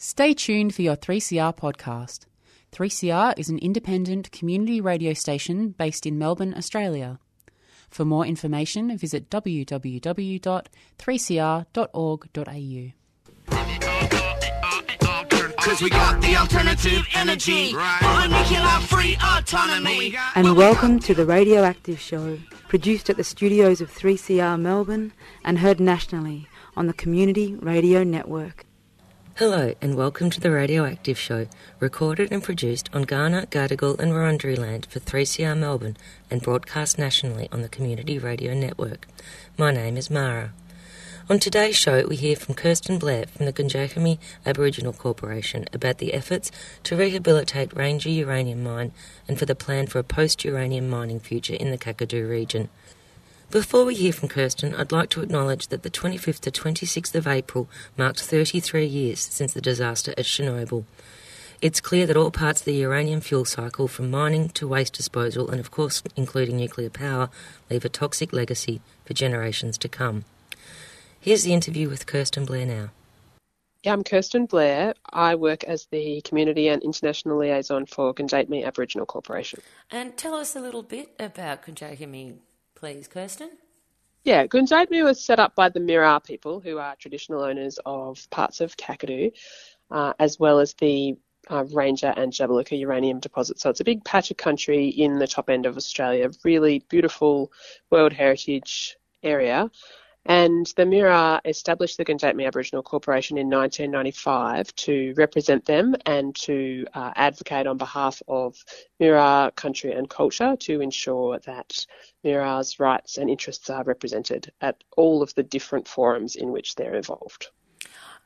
Stay tuned for your 3CR podcast. 3CR is an independent community radio station based in Melbourne, Australia. For more information, visit www.3cr.org.au. Cause we got the alternative energy. Nuclear free autonomy. And welcome to the Radioactive Show, produced at the studios of 3CR Melbourne and heard nationally on the Community Radio Network. Hello, and welcome to the Radioactive Show, recorded and produced on Kaurna, Gadigal, and Wurundjeri land for 3CR Melbourne and broadcast nationally on the Community Radio Network. My name is Mara. On today's show, we hear from Kirsten Blair from the Gundjeihmi Aboriginal Corporation about the efforts to rehabilitate Ranger Uranium Mine and for the plan for a post uranium mining future in the Kakadu region. Before we hear from Kirsten, I'd like to acknowledge that the 25th to 26th of April marked 33 years since the disaster at Chernobyl. It's clear that all parts of the uranium fuel cycle, from mining to waste disposal, and of course including nuclear power, leave a toxic legacy for generations to come. Here's the interview with Kirsten Blair now. Yeah, I'm Kirsten Blair. I work as the Community and International Liaison for Gundjeihmi Aboriginal Corporation. And tell us a little bit about Gundjeihmi please, Kirsten? Yeah, Gundjeihmi was set up by the Mirarr people, who are traditional owners of parts of Kakadu, uh, as well as the uh, Ranger and Jabiluka uranium deposits. So it's a big patch of country in the top end of Australia, really beautiful World Heritage area. And the Mirarr established the Gundjeihmi Aboriginal Corporation in 1995 to represent them and to uh, advocate on behalf of Mirarr country and culture to ensure that Mirarr's rights and interests are represented at all of the different forums in which they're involved.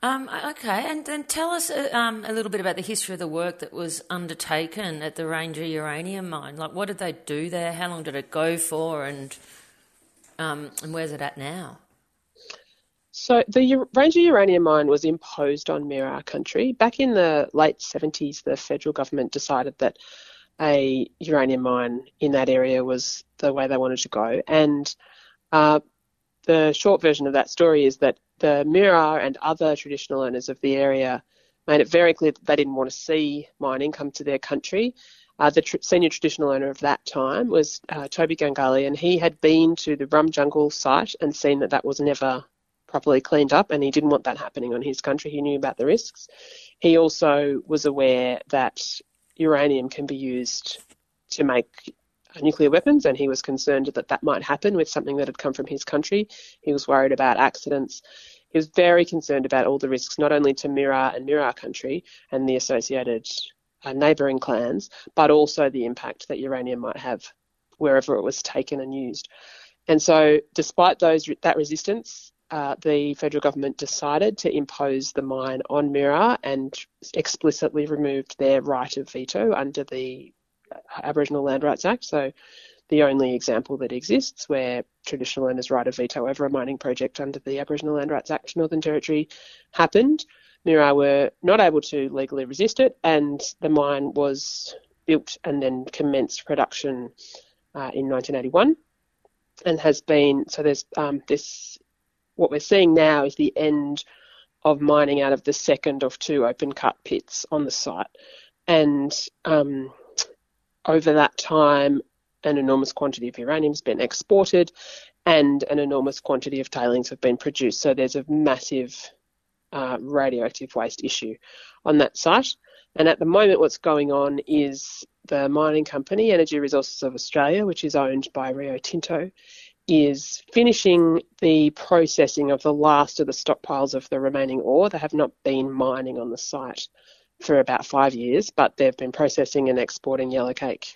Um, okay, and then tell us uh, um, a little bit about the history of the work that was undertaken at the Ranger Uranium Mine. Like, what did they do there? How long did it go for? And um, and where's it at now? So the Ranger uranium mine was imposed on Mirarr country. Back in the late 70s, the federal government decided that a uranium mine in that area was the way they wanted to go. And uh, the short version of that story is that the Mirarr and other traditional owners of the area made it very clear that they didn't want to see mining come to their country. Uh, the tr- senior traditional owner of that time was uh, Toby Gangale, and he had been to the Rum Jungle site and seen that that was never properly cleaned up, and he didn't want that happening on his country. He knew about the risks. He also was aware that uranium can be used to make nuclear weapons, and he was concerned that that might happen with something that had come from his country. He was worried about accidents. He was very concerned about all the risks, not only to Mirarr and Mirarr country and the associated uh, neighbouring clans, but also the impact that uranium might have wherever it was taken and used. And so, despite those that resistance, uh, the federal government decided to impose the mine on Mirarr and explicitly removed their right of veto under the Aboriginal Land Rights Act. So, the only example that exists where traditional owners' right of veto over a mining project under the Aboriginal Land Rights Act Northern Territory happened. Mirarr were not able to legally resist it, and the mine was built and then commenced production uh, in 1981 and has been so there's um, this what we're seeing now is the end of mining out of the second of two open cut pits on the site. And um, over that time, an enormous quantity of uranium has been exported and an enormous quantity of tailings have been produced. So there's a massive uh, radioactive waste issue on that site. And at the moment, what's going on is the mining company, Energy Resources of Australia, which is owned by Rio Tinto, is finishing the processing of the last of the stockpiles of the remaining ore. They have not been mining on the site for about five years, but they've been processing and exporting yellowcake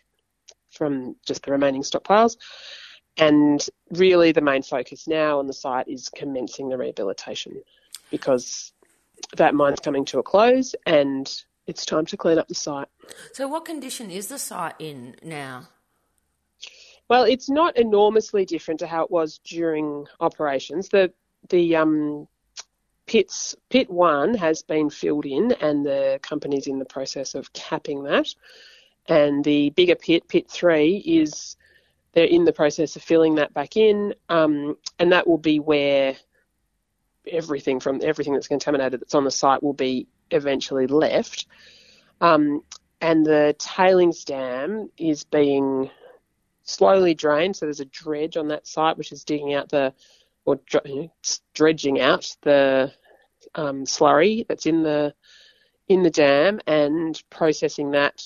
from just the remaining stockpiles. And really, the main focus now on the site is commencing the rehabilitation because that mine's coming to a close and it's time to clean up the site. So, what condition is the site in now? Well, it's not enormously different to how it was during operations. The the um, pits pit one has been filled in, and the company's in the process of capping that. And the bigger pit, pit three, is they're in the process of filling that back in, um, and that will be where everything from everything that's contaminated that's on the site will be eventually left. Um, and the tailings dam is being slowly drained. So there's a dredge on that site which is digging out the, or dredging out the um, slurry that's in the in the dam and processing that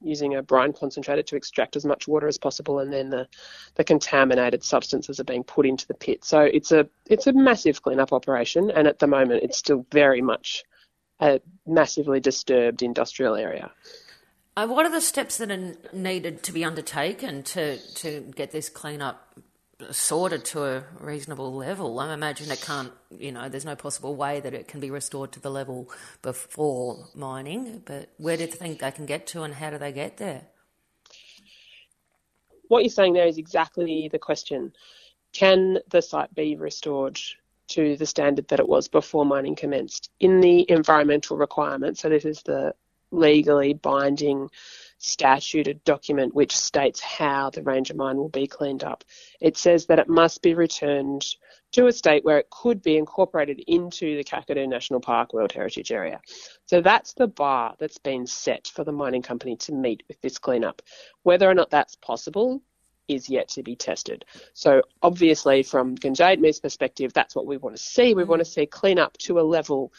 using a brine concentrator to extract as much water as possible, and then the, the contaminated substances are being put into the pit. So it's a it's a massive cleanup operation, and at the moment it's still very much a massively disturbed industrial area. Uh, what are the steps that are needed to be undertaken to, to get this cleanup sorted to a reasonable level? I imagine it can't, you know, there's no possible way that it can be restored to the level before mining, but where do you think they can get to and how do they get there? What you're saying there is exactly the question. Can the site be restored to the standard that it was before mining commenced? In the environmental requirements, so this is the legally binding statuted document which states how the Ranger mine will be cleaned up. It says that it must be returned to a state where it could be incorporated into the Kakadu National Park World Heritage Area. So that's the bar that's been set for the mining company to meet with this cleanup. Whether or not that's possible is yet to be tested. So obviously from Gundjeihmi's perspective, that's what we want to see. We want to see cleanup to a level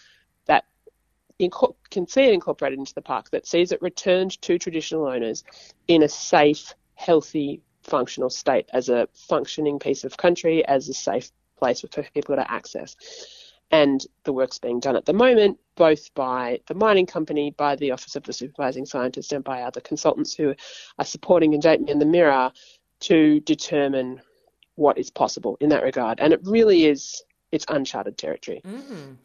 can see it incorporated into the park that sees it returned to traditional owners in a safe, healthy, functional state as a functioning piece of country, as a safe place for people to access. And the work's being done at the moment, both by the mining company, by the Office of the Supervising Scientist, and by other consultants who are supporting and Gundjeihmi in the Mirarr to determine what is possible in that regard. And it really is it's uncharted territory. Mm.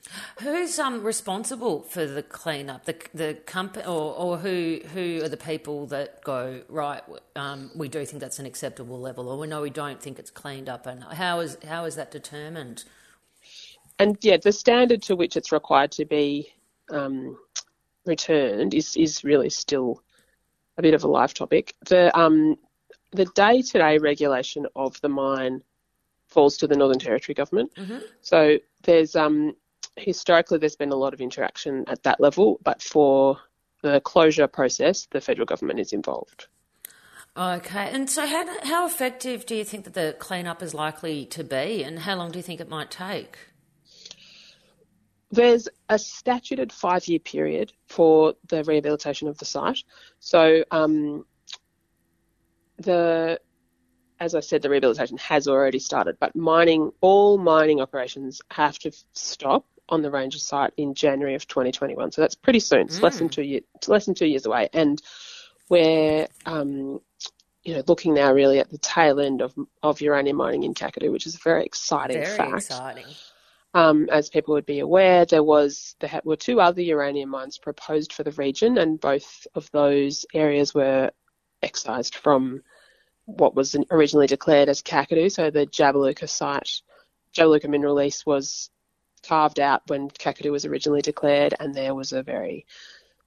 Who's um, responsible for the cleanup? The the company, or, or who who are the people that go right? Um, we do think that's an acceptable level, or we know we don't think it's cleaned up. And how is how is that determined? And yeah, the standard to which it's required to be um, returned is is really still a bit of a live topic. The um, the day to day regulation of the mine falls to the Northern Territory government. Mm-hmm. So there's um, historically there's been a lot of interaction at that level, but for the closure process, the federal government is involved. Okay, and so how, how effective do you think that the cleanup is likely to be, and how long do you think it might take? There's a statuted five year period for the rehabilitation of the site. So um, the as I said, the rehabilitation has already started, but mining, all mining operations have to stop on the Ranger site in January of 2021. So that's pretty soon. It's mm. less than mm. two years. Less than two years away, and we're um, you know looking now really at the tail end of of uranium mining in Kakadu, which is a very exciting very fact. exciting. Um, as people would be aware, there was there were two other uranium mines proposed for the region, and both of those areas were excised from what was originally declared as Kakadu. So the Jabiluka site, Jabiluka mineral lease was carved out when Kakadu was originally declared, and there was a very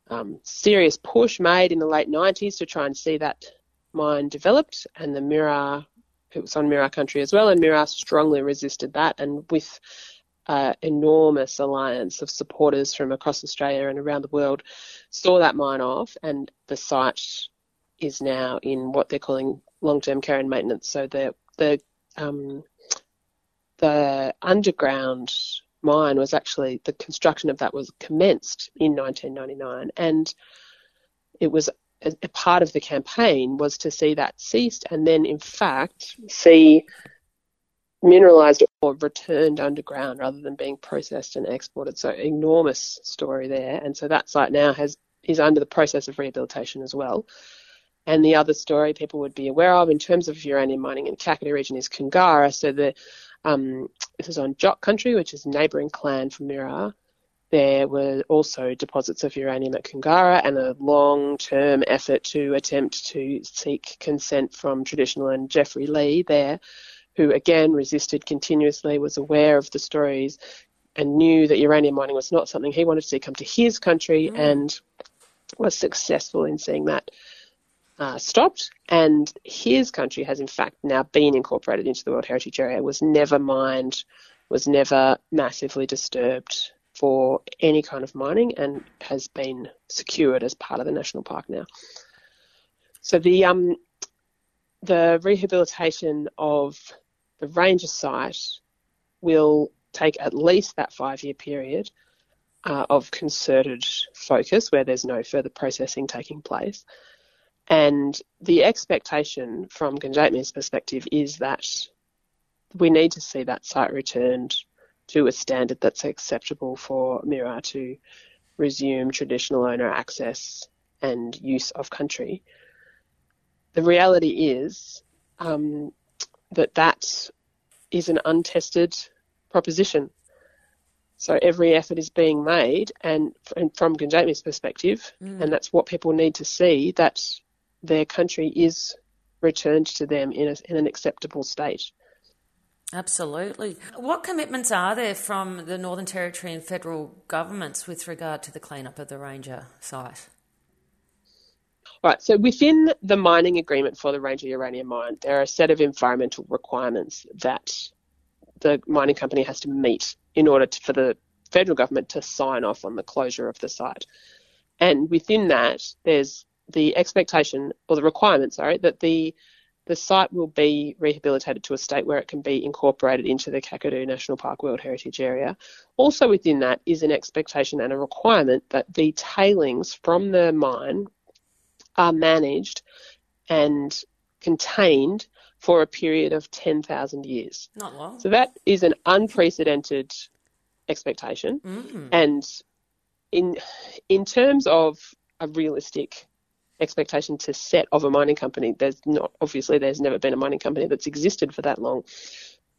um, serious push made in the late 90s to try and see that mine developed, and the Mirarr, it was on Mirarr country as well, and Mirarr strongly resisted that, and with uh, enormous alliance of supporters from across Australia and around the world saw that mine off, and the site is now in what they're calling long-term care and maintenance. So the the um, the underground mine was actually the construction of that was commenced in 1999, and it was a, a part of the campaign was to see that ceased, and then in fact see mineralized or returned underground rather than being processed and exported. So enormous story there, and so that site now has is under the process of rehabilitation as well. And the other story people would be aware of in terms of uranium mining in Kakadu region is Koongarra. So the um, this is on Djok country, which is a neighbouring clan from Mirarr. There were also deposits of uranium at Koongarra and a long-term effort to attempt to seek consent from traditional and Jeffrey Lee there, who again resisted continuously, was aware of the stories and knew that uranium mining was not something he wanted to see come to his country mm. and was successful in seeing that uh, stopped, and his country has in fact now been incorporated into the World Heritage Area. Was never mined, was never massively disturbed for any kind of mining and has been secured as part of the national park now. So the um, the rehabilitation of the ranger site will take at least that five year period uh, of concerted focus where there's no further processing taking place. And the expectation from Gundjeihmi's perspective is that we need to see that site returned to a standard that's acceptable for Mirarr to resume traditional owner access and use of country. The reality is um, that that is an untested proposition. So every effort is being made, and from Gundjeihmi's perspective, mm. and that's what people need to see that their country is returned to them in, a, in an acceptable state. Absolutely. What commitments are there from the Northern Territory and federal governments with regard to the cleanup of the Ranger site? Right, so within the mining agreement for the Ranger uranium mine, there are a set of environmental requirements that the mining company has to meet in order to, for the federal government to sign off on the closure of the site. And within that, there's the expectation or the requirement, sorry, that the the site will be rehabilitated to a state where it can be incorporated into the Kakadu National Park World Heritage Area. Also within that is an expectation and a requirement that the tailings from the mine are managed and contained for a period of 10,000 years. Not long. So that is an unprecedented expectation. Mm. And in in terms of a realistic expectation to set of a mining company. There's not obviously there's never been a mining company that's existed for that long.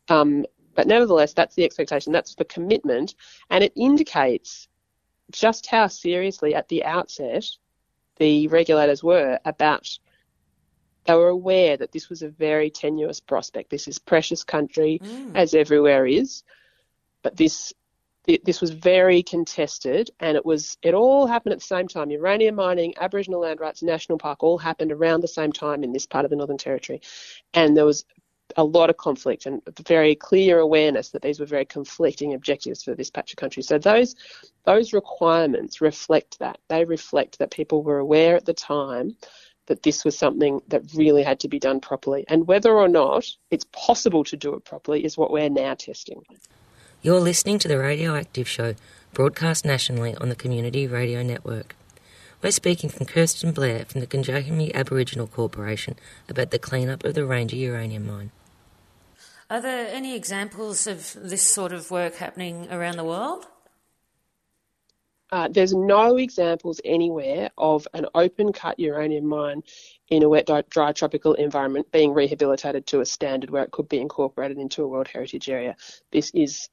Um, but nevertheless, that's the expectation, that's the commitment, and it indicates just how seriously at the outset the regulators were about. They were aware that this was a very tenuous prospect. This is precious country, mm. as everywhere is, but this this was very contested, and it was it all happened at the same time. Uranium mining, Aboriginal land rights, national park all happened around the same time in this part of the Northern Territory, and there was a lot of conflict and very clear awareness that these were very conflicting objectives for this patch of country. So those those requirements reflect that. They reflect that people were aware at the time that this was something that really had to be done properly. And whether or not it's possible to do it properly is what we're now testing. You're listening to the Radioactive Show, broadcast nationally on the Community Radio Network. We're speaking from Kirsten Blair from the Gundjeihmi Aboriginal Corporation about the cleanup of the Ranger uranium mine. Are there any examples of this sort of work happening around the world? Uh, there's no examples anywhere of an open cut uranium mine in a wet, dry tropical environment being rehabilitated to a standard where it could be incorporated into a World Heritage Area. This is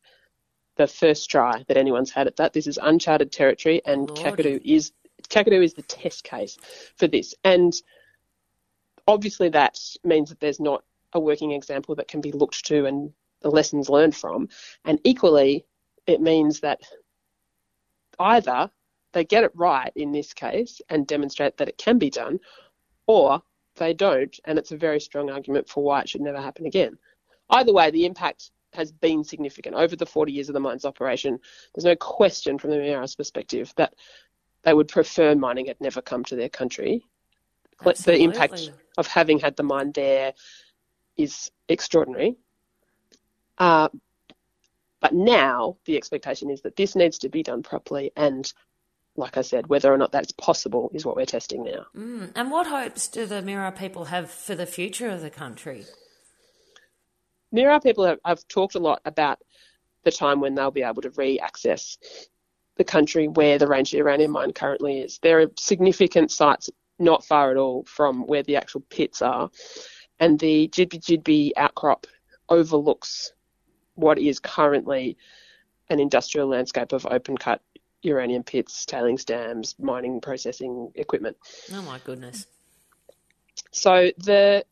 the first try that anyone's had at that. This is uncharted territory, and Lord. Kakadu is Kakadu is the test case for this. And obviously, that means that there's not a working example that can be looked to and the lessons learned from. And equally, it means that either they get it right in this case and demonstrate that it can be done, or they don't, and it's a very strong argument for why it should never happen again. Either way, the impact has been significant over the 40 years of the mine's operation. There's no question from the Mirarr's perspective that they would prefer mining had never come to their country. Absolutely. The impact of having had the mine there is extraordinary. Uh, but now the expectation is that this needs to be done properly and like I said, whether or not that's possible is what we're testing now. Mm. And what hopes do the Mirarr people have for the future of the country? Mirarr people have, have talked a lot about the time when they'll be able to re-access the country where the Ranger uranium mine currently is. There are significant sites not far at all from where the actual pits are, and the Jidbi Jidbi outcrop overlooks what is currently an industrial landscape of open cut uranium pits, tailings dams, mining processing equipment. Oh my goodness. So the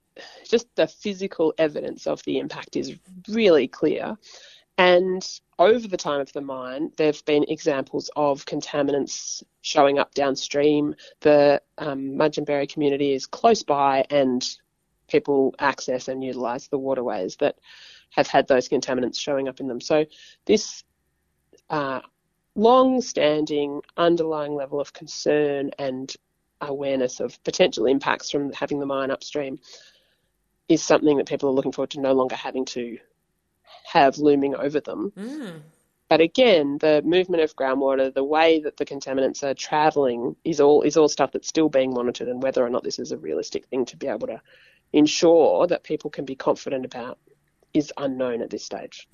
just the physical evidence of the impact is really clear. And over the time of the mine, there have been examples of contaminants showing up downstream. The um, Mudginberri community is close by, and people access and utilise the waterways that have had those contaminants showing up in them. So, this uh, long standing underlying level of concern and awareness of potential impacts from having the mine upstream is something that people are looking forward to no longer having to have looming over them. Mm. But again, the movement of groundwater, the way that the contaminants are travelling is all is all stuff that's still being monitored, and whether or not this is a realistic thing to be able to ensure that people can be confident about is unknown at this stage.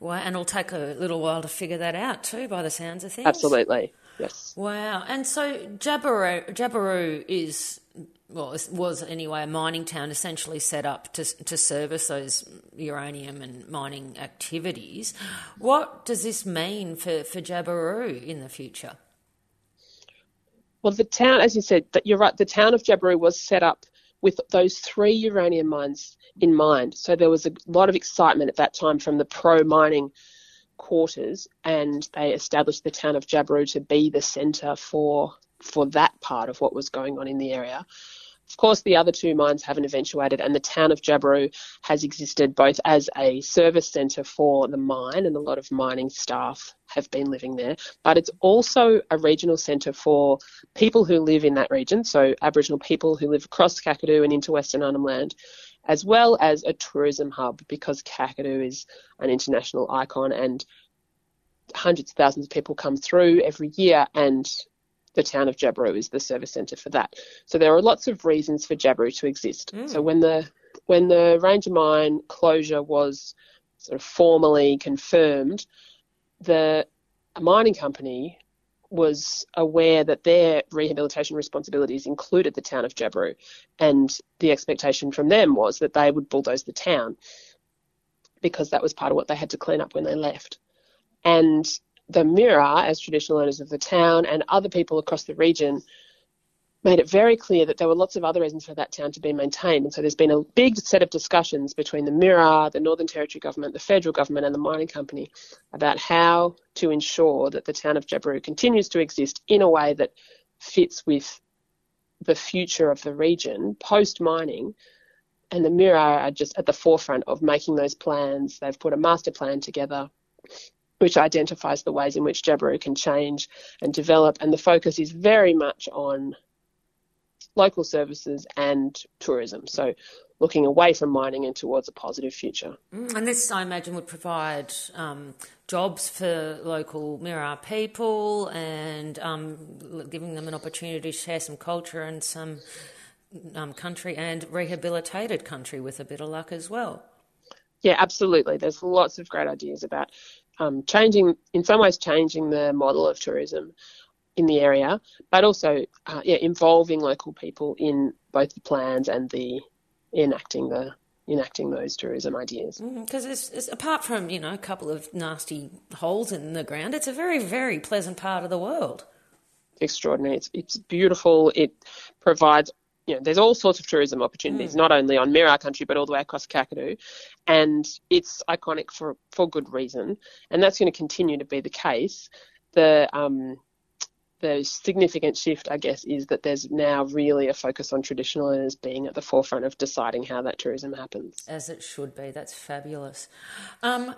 Well, and it'll take a little while to figure that out too, by the sounds of things. Absolutely, yes. Wow. And so Jabiru, Jabiru is, well, was anyway a mining town essentially set up to, to service those uranium and mining activities. What does this mean for, for Jabiru in the future? Well, the town, as you said, that you're right. The town of Jabiru was set up with those three uranium mines in mind. So there was a lot of excitement at that time from the pro mining quarters, and they established the town of Jabiru to be the centre for for that part of what was going on in the area. Of course, the other two mines haven't eventuated, and the town of Jabiru has existed both as a service centre for the mine, and a lot of mining staff have been living there, but it's also a regional centre for people who live in that region, so Aboriginal people who live across Kakadu and into Western Arnhem Land, as well as a tourism hub because Kakadu is an international icon and hundreds of thousands of people come through every year and the town of Jabiru is the service centre for that. So there are lots of reasons for Jabiru to exist. Mm. So when the when the Ranger Mine closure was sort of formally confirmed, the mining company was aware that their rehabilitation responsibilities included the town of Jabiru, and the expectation from them was that they would bulldoze the town because that was part of what they had to clean up when they left. And the Mirarr, as traditional owners of the town, and other people across the region made it very clear that there were lots of other reasons for that town to be maintained. And so there's been a big set of discussions between the Mirarr, the Northern Territory government, the federal government, and the mining company about how to ensure that the town of Jabiru continues to exist in a way that fits with the future of the region post mining. And the Mirarr are just at the forefront of making those plans. They've put a master plan together which identifies the ways in which Jabiru can change and develop. And the focus is very much on local services and tourism. So looking away from mining and towards a positive future. Mm, And this, I imagine, would provide um, jobs for local Mirarr people and um, giving them an opportunity to share some culture and some um, country and rehabilitated country with a bit of luck as well. Yeah, absolutely. There's lots of great ideas about um, changing, in some ways, changing the model of tourism in the area, but also, uh, yeah, involving local people in both the plans and the enacting the enacting those tourism ideas. Because it's, it's apart from you know a couple of nasty holes in the ground, it's a very very pleasant part of the world. extraordinary. It's it's beautiful. It provides you know there's all sorts of tourism opportunities, not only on Mirarr country but all the way across Kakadu, and it's iconic for for good reason, and that's going to continue to be the case. The um, the significant shift, I guess, is that there's now really a focus on traditional owners being at the forefront of deciding how that tourism happens. As it should be. That's fabulous. Um,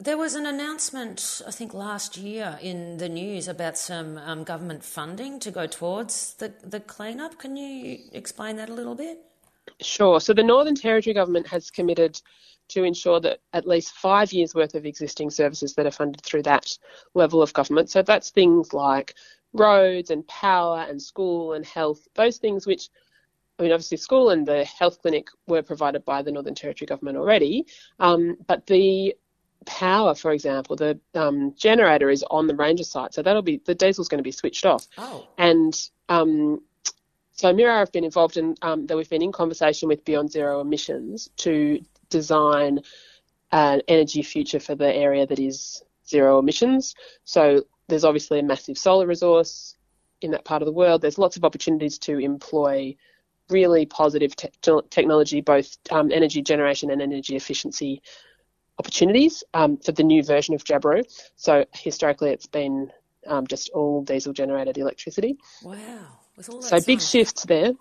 there was an announcement, I think, last year in the news about some um, government funding to go towards the, the cleanup. Can you explain that a little bit? Sure. So the Northern Territory government has committed to ensure that at least five years worth of existing services that are funded through that level of government. So that's things like roads and power and school and health, those things which I mean, obviously, school and the health clinic were provided by the Northern Territory government already, um, but the power, for example, the um, generator is on the ranger site, so that'll be the diesel's going to be switched off. Oh. And um, so Mirarr have been involved in um, that. We've been in conversation with Beyond Zero Emissions to design an energy future for the area that is zero emissions. So there's obviously a massive solar resource in that part of the world. There's lots of opportunities to employ really positive te- technology, both um, energy generation and energy efficiency opportunities um, for the new version of Jabiru. So historically, it's been um, just all diesel generated electricity. Wow. With all that So big shifts there.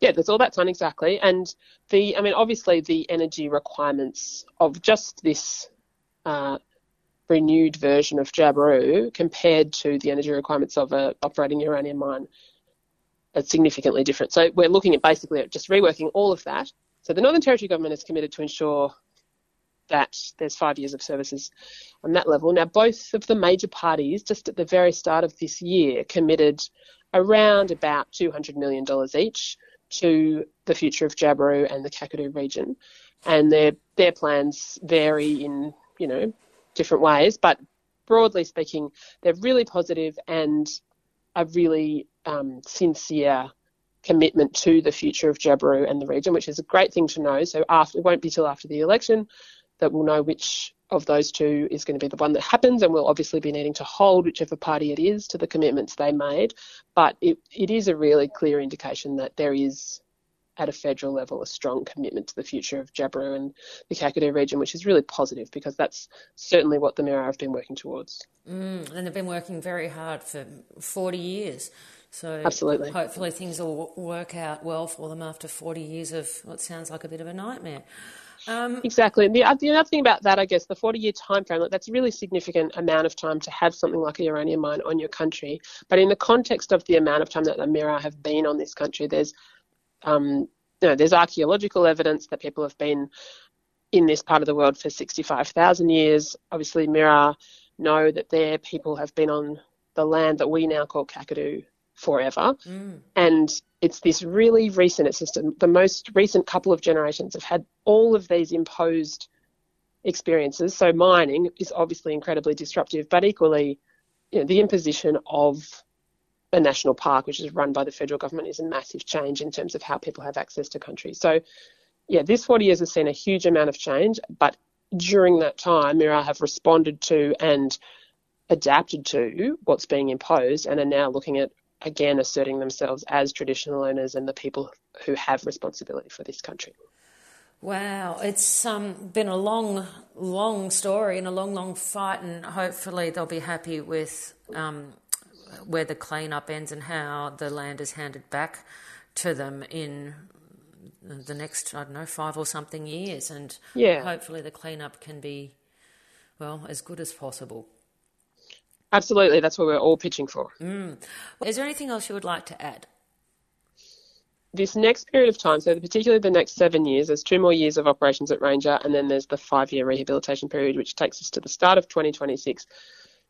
Yeah, there's all that time exactly, and the I mean obviously the energy requirements of just this uh, renewed version of Jabiru compared to the energy requirements of a operating uranium mine are significantly different. So we're looking at basically just reworking all of that. So the Northern Territory government is committed to ensure that there's five years of services on that level. Now, both of the major parties, just at the very start of this year, committed around about $200 million each to the future of Jabiru and the Kakadu region. And their, their plans vary in, you know, different ways, but broadly speaking, they're really positive and a really um, sincere commitment to the future of Jabiru and the region, which is a great thing to know. So after, it won't be till after the election that we'll know which of those two is going to be the one that happens, and we'll obviously be needing to hold whichever party it is to the commitments they made. But it, it is a really clear indication that there is, at a federal level, a strong commitment to the future of Jabiru and the Kakadu region, which is really positive because that's certainly what the Mirarr have been working towards. Mm, and they've been working very hard for 40 years. So Absolutely. hopefully things will work out well for them after 40 years of what sounds like a bit of a nightmare. Um, Exactly. The, the other thing about that, I guess, the 40 year time frame, like, that's a really significant amount of time to have something like a uranium mine on your country. But in the context of the amount of time that the Mirarr have been on this country, there's, um, you know, there's archaeological evidence that people have been in this part of the world for 65,000 years. Obviously, Mirarr know that their people have been on the land that we now call Kakadu forever. And it's this really recent, just the most recent couple of generations have had all of these imposed experiences. So mining is obviously incredibly disruptive, but equally, you know, the imposition of a national park, which is run by the federal government, is a massive change in terms of how people have access to country. So, yeah, this 40 years has seen a huge amount of change, but during that time, Mirarr have responded to and adapted to what's being imposed and are now looking at again asserting themselves as traditional owners and the people who have responsibility for this country. Wow, it's um, been a long, long story and a long, long fight, and hopefully they'll be happy with um, where the cleanup ends and how the land is handed back to them in the next, I don't know, five or something years, and Yeah. hopefully the cleanup can be, well, as good as possible. Absolutely, that's what we're all pitching for. Mm. Is there anything else you would like to add? This next period of time, so particularly the next seven years, there's two more years of operations at Ranger, and then there's the five year rehabilitation period, which takes us to the start of 2026.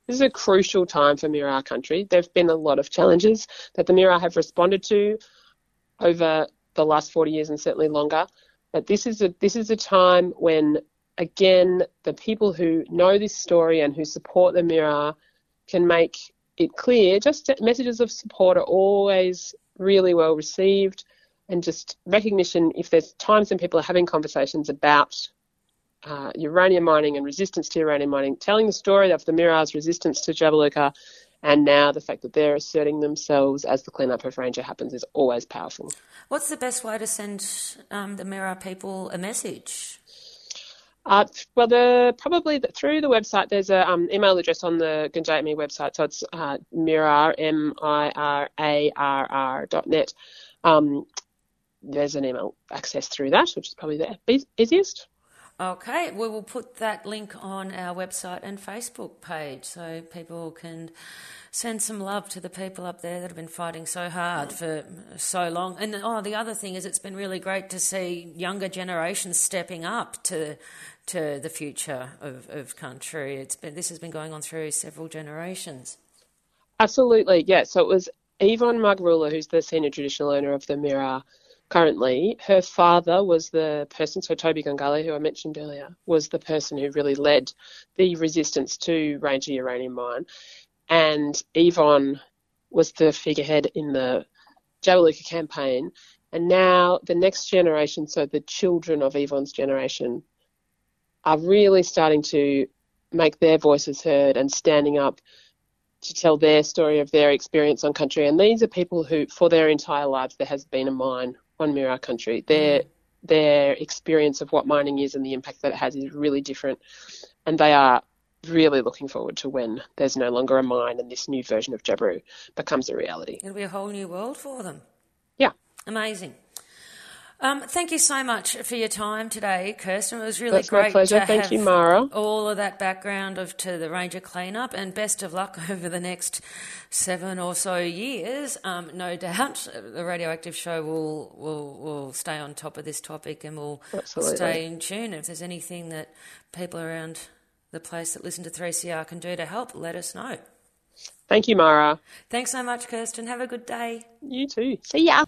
This is a crucial time for Mirarr country. There have been a lot of challenges that the Mirarr have responded to over the last 40 years and certainly longer. But this is a this is a time when again the people who know this story and who support the Mirarr can make it clear. Just messages of support are always really well received, and just recognition if there's times when people are having conversations about uh, uranium mining and resistance to uranium mining, telling the story of the Mirarr's resistance to Jabiluka, and now the fact that they're asserting themselves as the cleanup of Ranger happens is always powerful. What's the best way to send um, the Mirarr people a message? Uh, well, the probably the, through the website. There's an um, email address on the Gundjeihmi website, so it's uh, mirarr m i r a r r dot net. Um, there's an email access through that, which is probably the easiest. Okay, we will put that link on our website and Facebook page so people can send some love to the people up there that have been fighting so hard for so long. And oh, the other thing is, it's been really great to see younger generations stepping up to to the future of, of country. It's been this has been going on through several generations. Absolutely, yeah. So it was Yvonne Margarula, who's the senior traditional owner of the Mirarr currently. Her father was the person, so Toby Gangale, who I mentioned earlier, was the person who really led the resistance to Ranger Uranium Mine. And Yvonne was the figurehead in the Jabiluka campaign. And now the next generation, so the children of Yvonne's generation, are really starting to make their voices heard and standing up to tell their story of their experience on country. And these are people who, for their entire lives, there has been a mine on Mirarr country. Mm. Their their experience of what mining is and the impact that it has is really different, and they are really looking forward to when there's no longer a mine and this new version of Jabiru becomes a reality. It'll be a whole new world for them. Yeah. Amazing. Um, thank you so much for your time today, Kirsten. It was really That's my great pleasure. to Thank have you, Mara. all of that background of to the Ranger cleanup, and best of luck over the next seven or so years. Um, no doubt, the radioactive show will will will stay on top of this topic, and will Absolutely. stay in tune. If there's anything that people around the place that listen to 3CR can do to help, let us know. Thank you, Mara. Thanks so much, Kirsten. Have a good day. You too. See ya.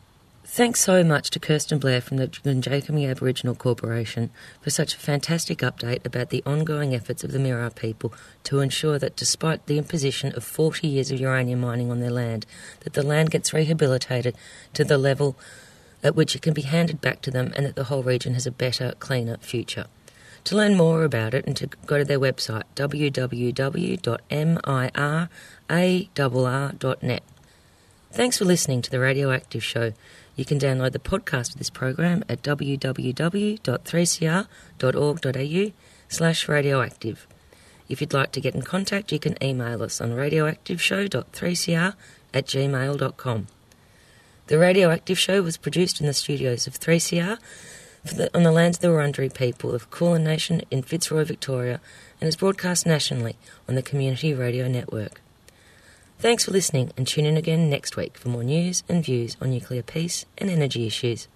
Thanks so much to Kirsten Blair from the Gundjeihmi Aboriginal Corporation for such a fantastic update about the ongoing efforts of the Mirarr people to ensure that despite the imposition of 40 years of uranium mining on their land, that the land gets rehabilitated to the level at which it can be handed back to them and that the whole region has a better, cleaner future. To learn more about it and to go to their website www.mirarr.net. Thanks for listening to the Radioactive Show. You can download the podcast of this program at www.3cr.org.au slash radioactive. If you'd like to get in contact, you can email us on radioactiveshow.3cr at gmail.com. The Radioactive Show was produced in the studios of 3CR for the, on the lands of the Wurundjeri people of Kulin Nation in Fitzroy, Victoria, and is broadcast nationally on the Community Radio Network. Thanks for listening and tune in again next week for more news and views on nuclear peace and energy issues.